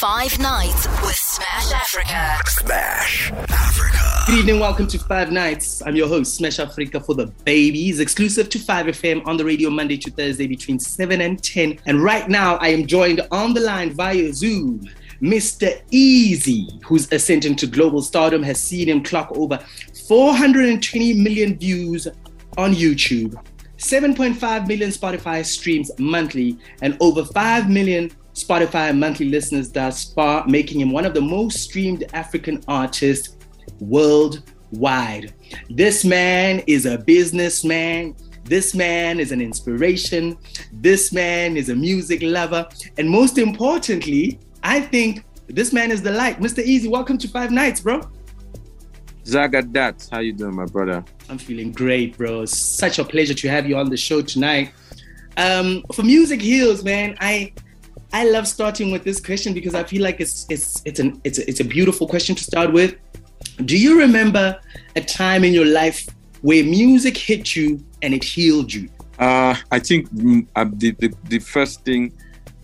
Five Nights with Smash Africa. Smash Africa. Good evening, welcome to Five Nights. I'm your host, Smash Africa for the babies, exclusive to 5FM on the radio Monday to Thursday between 7 and 10. And right now, I am joined on the line via Zoom. Mr. Eazi, whose ascent into global stardom has seen him clock over 420 million views on YouTube, 7.5 million Spotify streams monthly, and over 5 million Spotify monthly listeners thus far, making him one of the most streamed African artists worldwide. This man is a businessman. This man is an inspiration. This man is a music lover. And most importantly, I think this man is the light. Mr. Eazi, welcome to Five Nights, bro. Zagadat, how you doing, my brother? I'm feeling great, bro. It's such a pleasure to have you on the show tonight. Um, for Music Heals, man, I I love starting with this question because I feel like it's it's it's an it's a, it's a beautiful question to start with. Do you remember a time in your life where music hit you and it healed you? Uh, I think mm, uh, the, the the first thing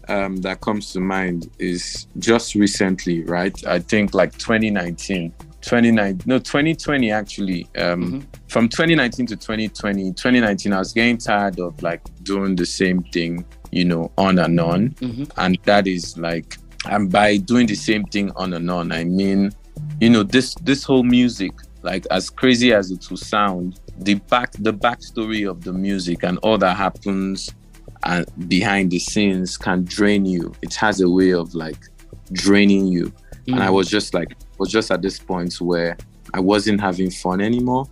um, that comes to mind is just recently, right? I think like 2019. 2019 no 2020 actually um, mm-hmm. from 2019 to 2020 2019 i was getting tired of like doing the same thing you know, on and on. Mm-hmm. And that is like, and by doing the same thing on and on, I mean, you know, this this whole music, like as crazy as it will sound, the back the backstory of the music and all that happens and uh, behind the scenes can drain you. It has a way of like draining you. Mm-hmm. And I mm. was just like was just at this point where I wasn't having fun anymore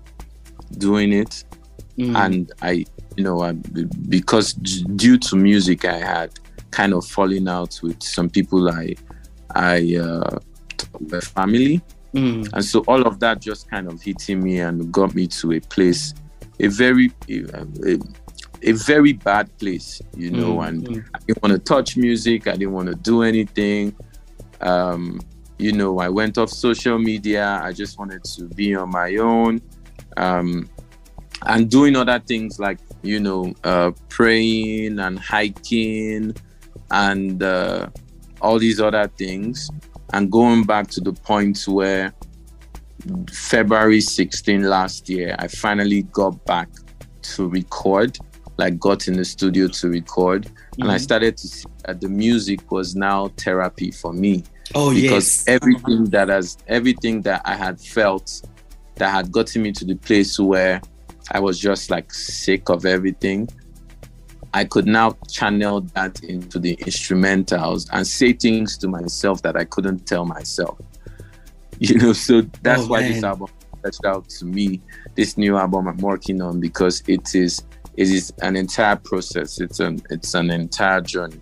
doing it. Mm-hmm. And I you know, I, because due to music, I had kind of fallen out with some people I, I, uh, my family. Mm. And so all of that just kind of hitting me and got me to a place, a very, a, a very bad place, you know. Mm. And mm. I didn't want to touch music. I didn't want to do anything. Um, you know, I went off social media. I just wanted to be on my own. Um, and doing other things like you know uh, praying and hiking and uh, all these other things and going back to the point where february 16 last year i finally got back to record like got in the studio to record mm-hmm. and i mm-hmm. started to see that the music was now therapy for me oh because yes. everything that has everything that i had felt that had gotten me to the place where I was just like sick of everything. I could now channel that into the instrumentals and say things to myself that I couldn't tell myself. You know, so that's oh, why man. this album touched out to me. This new album I'm working on because it is it is an entire process. It's an it's an entire journey.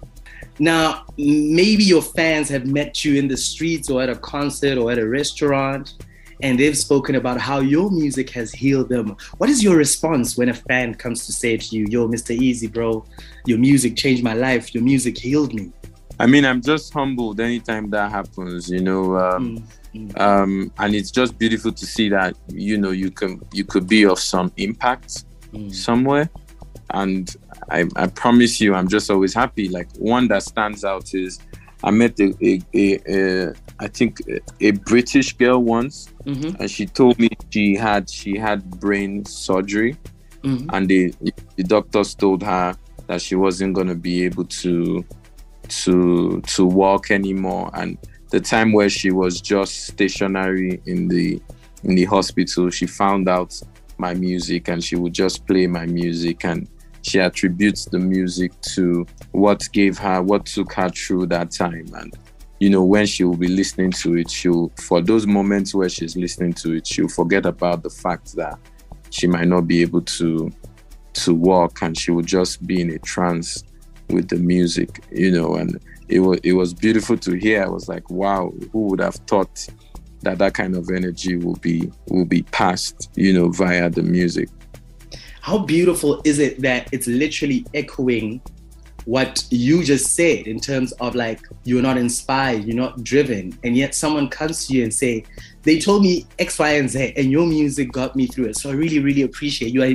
Now, maybe your fans have met you in the streets or at a concert or at a restaurant and they've spoken about how your music has healed them. What is your response when a fan comes to say to you, Yo, Mr. Eazi, bro, your music changed my life, your music healed me? I mean, I'm just humbled anytime that happens, you know. Um, mm-hmm. um, and it's just beautiful to see that, you know, you can you could be of some impact mm. somewhere. And I, I promise you, I'm just always happy. Like one that stands out is I met a, a, a, a I think a British girl once, mm-hmm. and she told me she had she had brain surgery, mm-hmm. and the the doctors told her that she wasn't gonna be able to to to walk anymore, and the time where she was just stationary in the in the hospital, she found out my music, and she would just play my music, and she attributes the music to what gave her, what took her through that time. And, you know, when she will be listening to it, she'll, for those moments where she's listening to it, she'll forget about the fact that she might not be able to to walk and she would just be in a trance with the music, you know, and it was it was beautiful to hear. I was like, wow, who would have thought that that kind of energy will be will be passed, you know, via the music how beautiful is it that it's literally echoing what you just said in terms of like you're not inspired you're not driven and yet someone comes to you and say they told me x y and z and your music got me through it. So i really really appreciate you. Are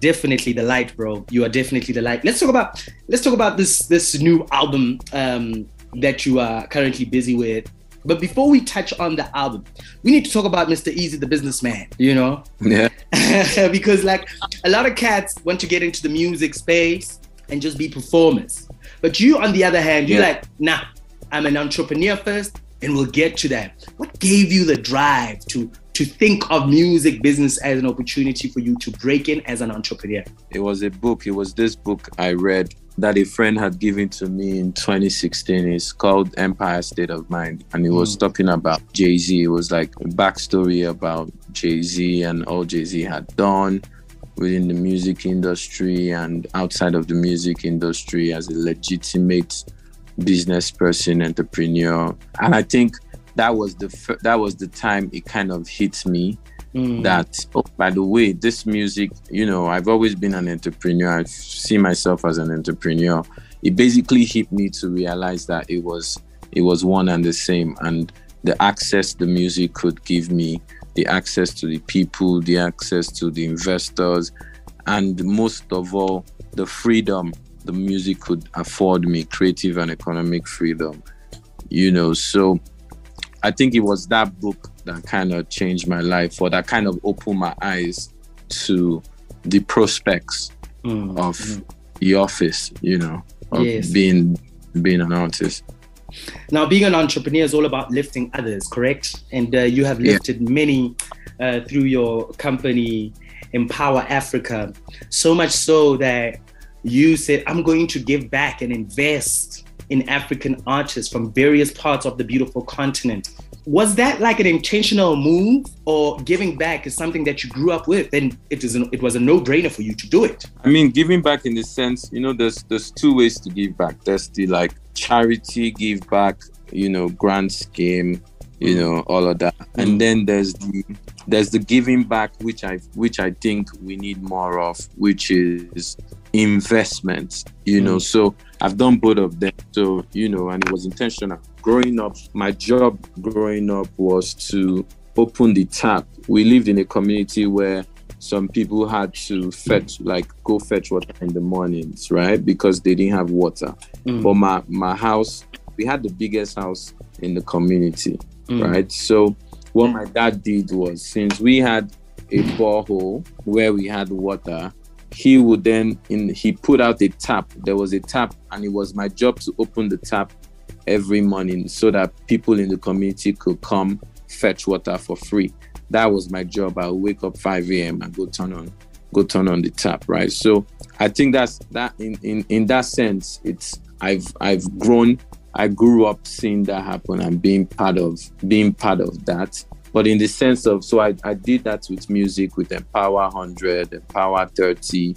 definitely the light bro. You are definitely the light. Let's talk about let's talk about this this new album um that you are currently busy with. But before we touch on the album, we need to talk about Mr. Eazi, the businessman, you know? Yeah. because, like, a lot of cats want to get into the music space and just be performers. But you, on the other hand, you're Yeah. like, nah, I'm an entrepreneur first, and we'll get to that. What gave you the drive to to think of music business as an opportunity for you to break in as an entrepreneur? It was a book. It was this book I read that a friend had given to me in 2016. It's called Empire State of Mind. And it was Mm. talking about Jay Z. It was like a backstory about Jay Z and all Jay Z had done within the music industry and outside of the music industry as a legitimate business person, entrepreneur. And I think that was the fir- that was the time it kind of hit me Mm. that oh, by the way this music you know i've always been an entrepreneur. I see myself as an entrepreneur. It basically hit me to realize that it was it was one and the same and the access the music could give me the access to the people the access to the investors and most of all the freedom the music could afford me creative and economic freedom you know. So I think it was that book that kind of changed my life or that kind of opened my eyes to the prospects Mm. of Mm. the office, you know, of Yes. being being an artist. Now, being an entrepreneur is all about lifting others, correct? And uh, you have Yeah. lifted many uh, through your company, emPawa Africa. So much so that you said, I'm going to give back and invest in African artists from various parts of the beautiful continent. Was that like an intentional move, or giving back is something that you grew up with, and it is an, it was a no-brainer for you to do it? I mean, giving back in the sense, you know, there's there's two ways to give back. There's the like charity give back, you know, grant scheme, you know, all of that. Mm. And then there's the there's the giving back which I which I think we need more of, which is investment, you know. Mm. So I've done both of them. So, you know, and it was intentional. Growing up, my job growing up was to open the tap. We lived in a community where some people had to fetch like go fetch water in the mornings right because they didn't have water Mm. but my my house we had the biggest house in the community Mm. right so what my dad did was since we had a borehole where we had water he would then in he put out a tap. There was a tap and it was my job to open the tap every morning so that people in the community could come fetch water for free. That was my job. I would wake up 5 a.m and go turn on go turn on the tap right? So i think that's that in in, in that sense it's i've i've grown. I grew up seeing that happen and being part of being part of that but in the sense of so i, I did that with music with emPawa 100 emPawa 30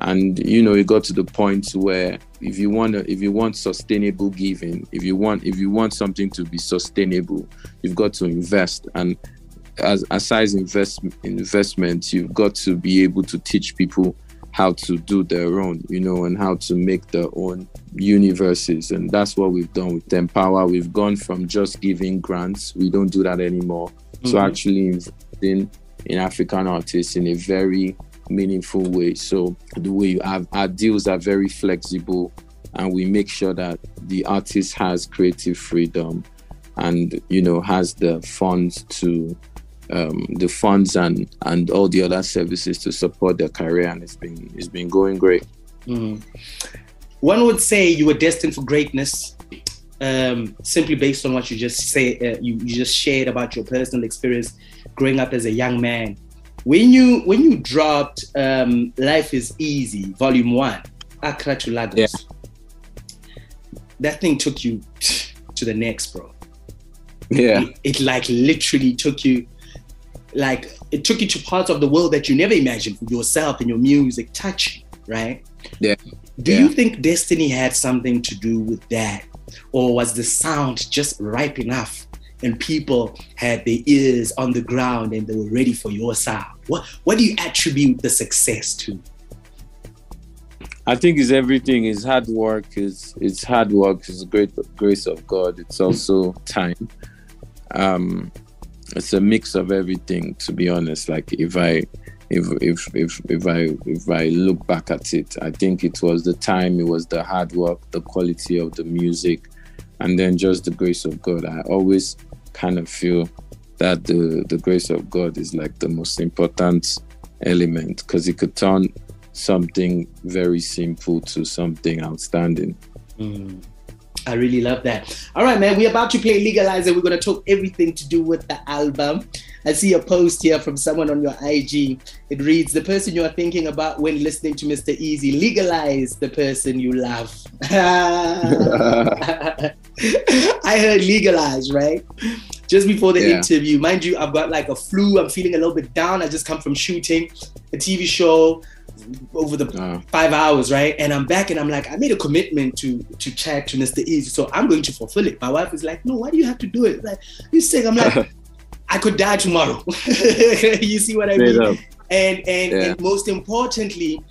and you know it got to the point where if you want to if you want sustainable giving if you want if you want something to be sustainable you've got to invest. And as aside invest investment you've got to be able to teach people how to do their own you know and how to make their own universes. And that's what we've done with emPawa. We've gone from just giving grants. We don't do that anymore so Mhm. actually investing in african artists in a very meaningful way so the way you have our deals are very flexible and we make sure that the artist has creative freedom and you know has the funds to um, the funds and and all the other services to support their career and it's been it's been going great Mm. One would say you were destined for greatness, um, simply based on what you just say. Uh, you, you just shared about your personal experience growing up as a young man. When you when you dropped um, "Life Is Eazi" Volume One, Accra to Lagos, Yeah. that thing took you to the next, bro. yeah It, it like literally took you, like it took you to parts of the world that you never imagined for yourself and your music touching, right? Yeah. Do Yeah. you think destiny had something to do with that? Or was the sound just ripe enough and people had their ears on the ground and they were ready for your sound? What what do you attribute the success to? I think it's everything. It's hard work. It's it's hard work. It's great grace of God. It's also time. Um, it's a mix of everything. To be honest, like if I, if if if if I if I look back at it, I think it was the time. It was the hard work, the quality of the music, and then just the grace of God. I always kind of feel that the the grace of God is like the most important element because it could turn something very simple to something outstanding. Mm. I really love that. All right, man, we're about to play Legalizer. We're going to talk everything to do with the album. I see a post here from someone on your IG. It reads The person you are thinking about when listening to Mr. Eazi, legalize the person you love. I heard legalize, right? Just before the yeah. interview. Mind you, I've got like a flu. I'm feeling a little bit down. I just come from shooting a TV show over the uh. five hours, right? And I'm back and I'm like, I made a commitment to to chat to Mr. Eazi, so I'm going to fulfill it. My wife is like, No, why do you have to do it? Like, you sick? I'm like, I could die tomorrow. you see what I mean? And and, yeah. and most importantly,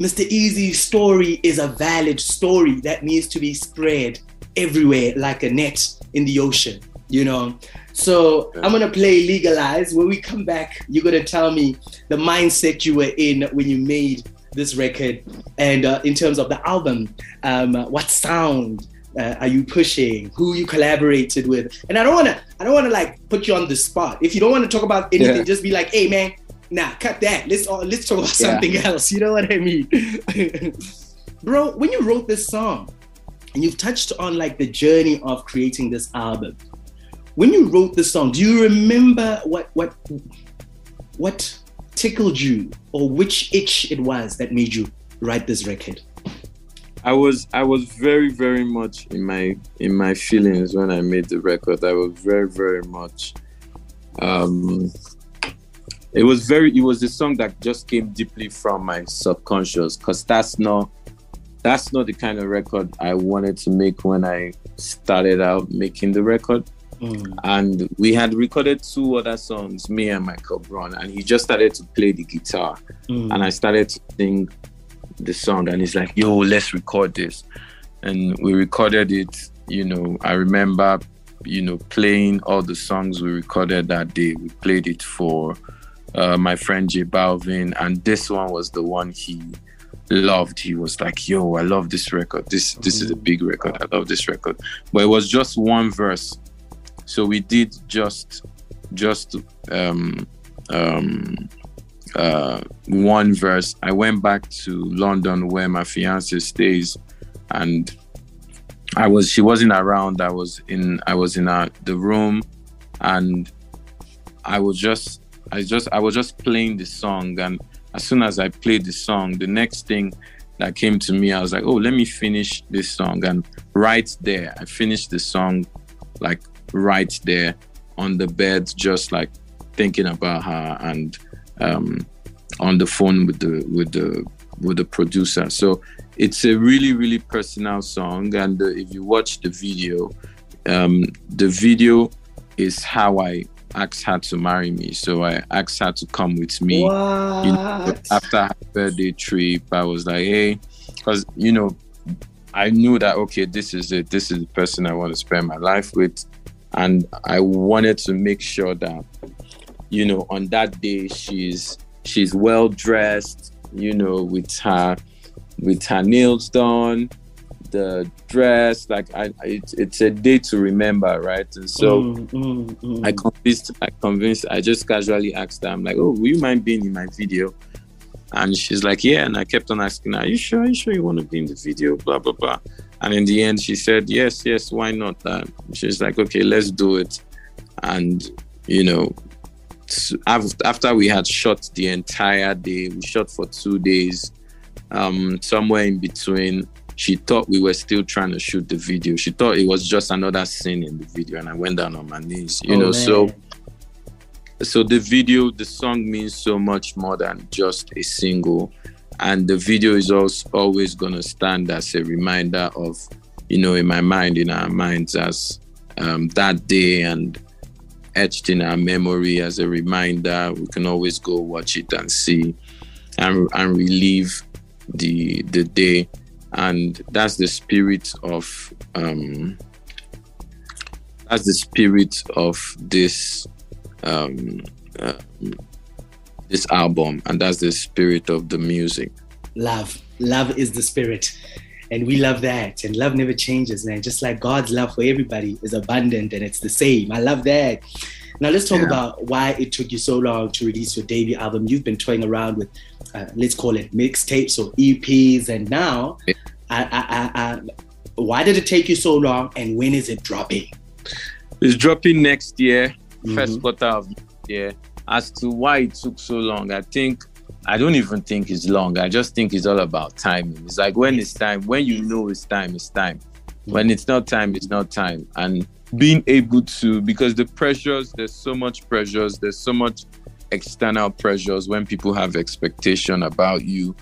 Mr. Eazi's story is a valid story that needs to be spread everywhere like a net in the ocean, you know. So I'm gonna play Legalize. When we come back, you're gonna tell me the mindset you were in when you made this record, and uh, in terms of the album, um, what sound uh, are you pushing? Who you collaborated with? And I don't wanna, I don't wanna like put you on the spot. If you don't want to talk about anything, yeah. just be like, hey man, nah, cut that. Let's let's talk about something else. You know what I mean, bro? When you wrote this song, and you've touched on like the journey of creating this album when you wrote the song, do you remember what what what tickled you or which itch it was that made you write this record? I was I was very very much in my in my feelings when I made the record. I was very very much um it was very it was a song that just came deeply from my subconscious because that's not that's not the kind of record I wanted to make when I started out making the record. Mm. And we had recorded two other songs, me and Michael Brun, and he just started to play the guitar. Mm. And I started to sing the song, and he's like, yo, let's record this. And we recorded it, you know, I remember, you know, playing all the songs we recorded that day. We played it for uh, my friend J Balvin, and this one was the one he loved. He was like, "Yo, I love this record. This this is a big record. I love this record." But it was just one verse so we did just just um, um, uh, one verse. I went back to London where my fiance stays, and I was she wasn't around. I was in I was in a, the room, and I was just I just I was just playing the song, and as soon as I played the song, the next thing that came to me, I was like, oh, let me finish this song, and right there, I finished the song like right there on the bed, just like thinking about her and um, on the phone with the with the with the producer. So it's a really really personal song, and uh, if you watch the video, um, the video is how I asked her to marry me. So I asked her to come with me. You know, after her birthday trip, I was like, hey, because you know, I knew that okay, this is it. This is the person I want to spend my life with and I wanted to make sure that you know on that day she's she's well dressed, you know, with her with her nails done, the dress. Like I, I it's a day to remember, right? And so mm, mm, mm. I convinced, I convinced. I just casually asked her, I'm like, "Oh, will you mind being in my video?" And she's like, "Yeah." And I kept on asking, "Are you sure? Are you sure you want to be in the video?" Blah blah blah. And in the end, she said, yes, yes, why not? Uh, she's like, okay, let's do it. And, you know, after we had shot the entire day, we shot for two days, um, somewhere in between, she thought we were still trying to shoot the video. She thought it was just another scene in the video. And I went down on my knees, you oh, know, man. so so the video the song means so much more than just a single and the video is also always going to stand as a reminder of you know in my mind in our minds as um, that day and etched in our memory as a reminder we can always go watch it and see and, and relive the the day and that's the spirit of um, that's the spirit of this um, uh, this album, and that's the spirit of the music. Love, love is the spirit. And we love that. And love never changes, man. Just like God's love for everybody is abundant and it's the same. I love that. Now let's talk yeah. about why it took you so long to release your debut album. You've been toying around with, uh, let's call it mixtapes or EPs, and now, yeah. I, I, I, why did it take you so long, and when is it dropping? It's dropping next year, mm-hmm. first quarter of next year. As to why it took so long, I think I don't even think it's long. I just think it's all about timing. It's like when it's time, when you know it's time, it's time. When it's not time, it's not time. And being able to, because the pressures, there's so much pressures, there's so much external pressures when people have expectation about you.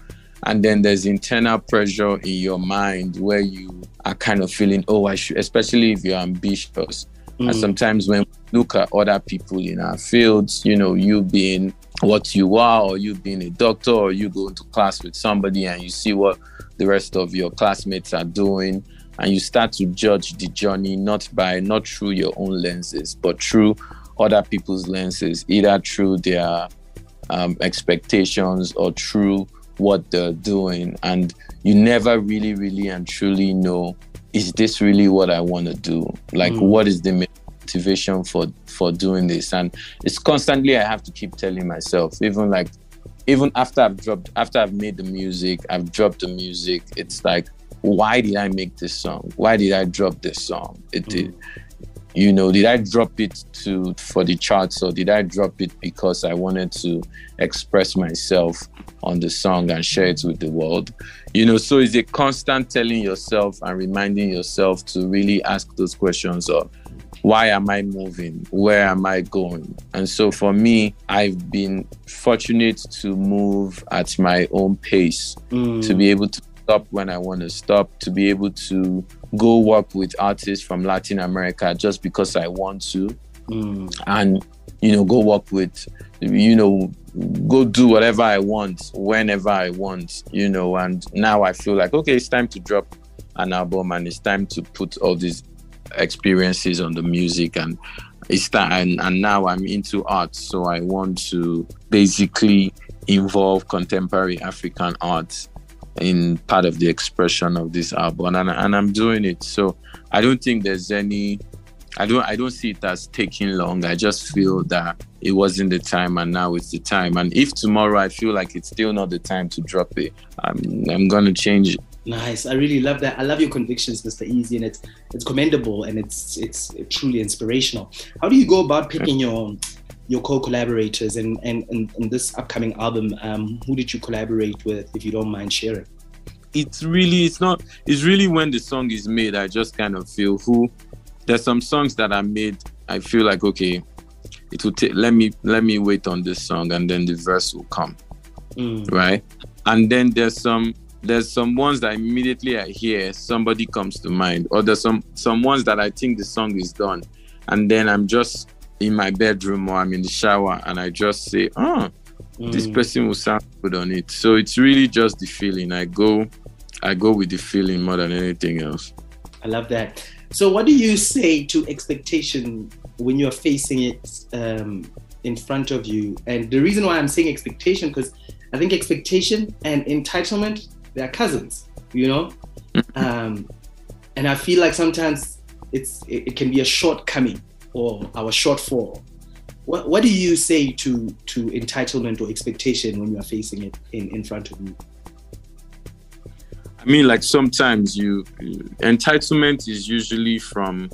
And then there's internal pressure in your mind where you are kind of feeling, oh, I should, especially if you're ambitious. Mm. And sometimes when we look at other people in our fields, you know, you being what you are, or you being a doctor, or you go into class with somebody and you see what the rest of your classmates are doing, and you start to judge the journey not by not through your own lenses, but through other people's lenses, either through their um, expectations or through what they're doing, and you never really, really, and truly know is this really what I want to do? Like, mm. what is the motivation for for doing this. And it's constantly i have to keep telling myself even like even after i've dropped after i've made the music i've dropped the music it's like why did i make this song? Why did i drop this song? It did mm. you know did i drop it to for the charts or did i drop it because i wanted to express myself on the song and share it with the world? You know so it's a constant telling yourself and reminding yourself to really ask those questions of why am I moving? Where am I going? And so for me, I've been fortunate to move at my own pace, mm. to be able to stop when I want to stop, to be able to go work with artists from Latin America just because I want to. Mm. And, you know, go work with, you know, go do whatever I want, whenever I want, you know. And now I feel like, okay, it's time to drop an album and it's time to put all these experiences on the music and it's that and, and now i'm into art so i want to basically involve contemporary african art in part of the expression of this album and, and i'm doing it. So i don't think there's any i don't i don't see it as taking long. I just feel that it wasn't the time and now it's the time. And if tomorrow i feel like it's still not the time to drop it i'm, I'm gonna change it Nice. I really love that. I love your convictions, Mr. Eazi, and it's it's commendable and it's it's truly inspirational. How do you go about picking your your co-collaborators and and, and, and this upcoming album? Um, who did you collaborate with, if you don't mind sharing? It's really it's not it's really when the song is made. I just kind of feel who. There's some songs that I made. I feel like okay, it will take. Let me let me wait on this song, and then the verse will come, mm. right? And then there's some there's some ones that immediately I hear somebody comes to mind, or there's some some ones that I think the song is done, and then I'm just in my bedroom or I'm in the shower and I just say, oh, mm. this person will sound good on it. So it's really just the feeling. I go, I go with the feeling more than anything else. I love that. So what do you say to expectation when you're facing it um, in front of you? And the reason why I'm saying expectation because I think expectation and entitlement they're cousins, you know. um, and I feel like sometimes it's it, it, can be a shortcoming or our shortfall. What what do you say to to entitlement or expectation when you are facing it in in front of you? I mean, like sometimes you entitlement is usually from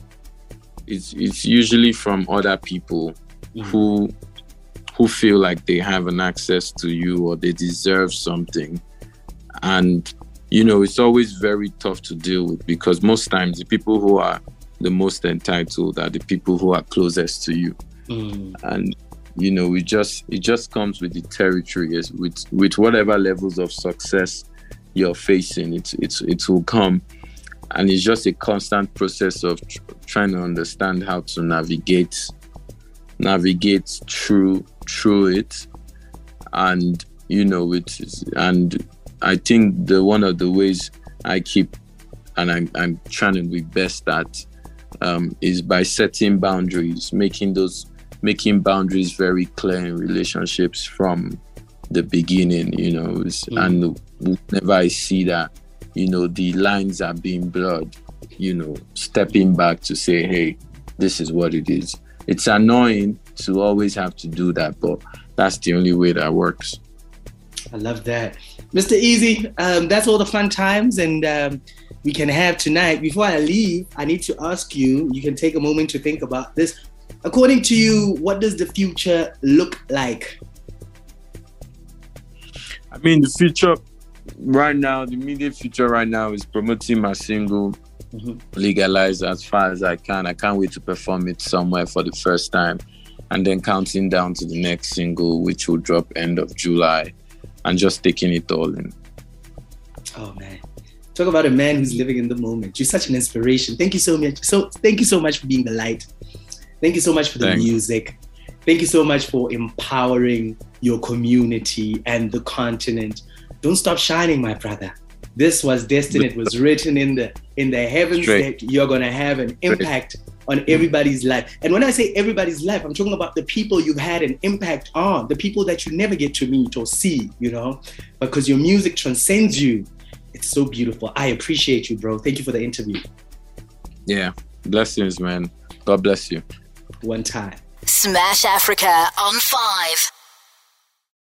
it's it's usually from other people mm-hmm. who who feel like they have an access to you or they deserve something and, you know, it's always very tough to deal with because most times the people who are the most entitled are the people who are closest to you. Mm. And, you know, it just it just comes with the territory yes, with with whatever levels of success you're facing, it's it's it will come. And it's just a constant process of tr- trying to understand how to navigate navigate through through it and you know it is and I think the one of the ways I keep and I'm, I'm trying to be best at um, is by setting boundaries, making those making boundaries very clear in relationships from the beginning, you know. Mm. And whenever I see that you know, the lines are being blurred, you know, stepping back to say, hey, this is what it is. It's annoying to always have to do that, but that's the only way that works. I love that. Mr. Eazi, um, that's all the fun times and um, we can have tonight. Before I leave, I need to ask you, you can take a moment to think about this. According to you, what does the future look like? I mean, the future right now, the immediate future right now is promoting my single mm-hmm. legalize as far as I can. I can't wait to perform it somewhere for the first time. And then counting down to the next single, which will drop end of July, and just taking it all in. Oh man. Talk about a man who's living in the moment. You're such an inspiration. Thank you so much. So thank you so much for being the light. Thank you so much for the Thanks. music. Thank you so much for empowering your community and the continent. Don't stop shining, my brother. This was destined. It was written in the in the heavens Straight. that you're gonna have an impact on hmm. everybody's life. And when I say everybody's life, I'm talking about the people you've had an impact on, the people that you never get to meet or see, you know, because your music transcends you. It's so beautiful. I appreciate you, bro. Thank you for the interview. Yeah. Blessings, man. God bless you. One time. Smash Africa on five.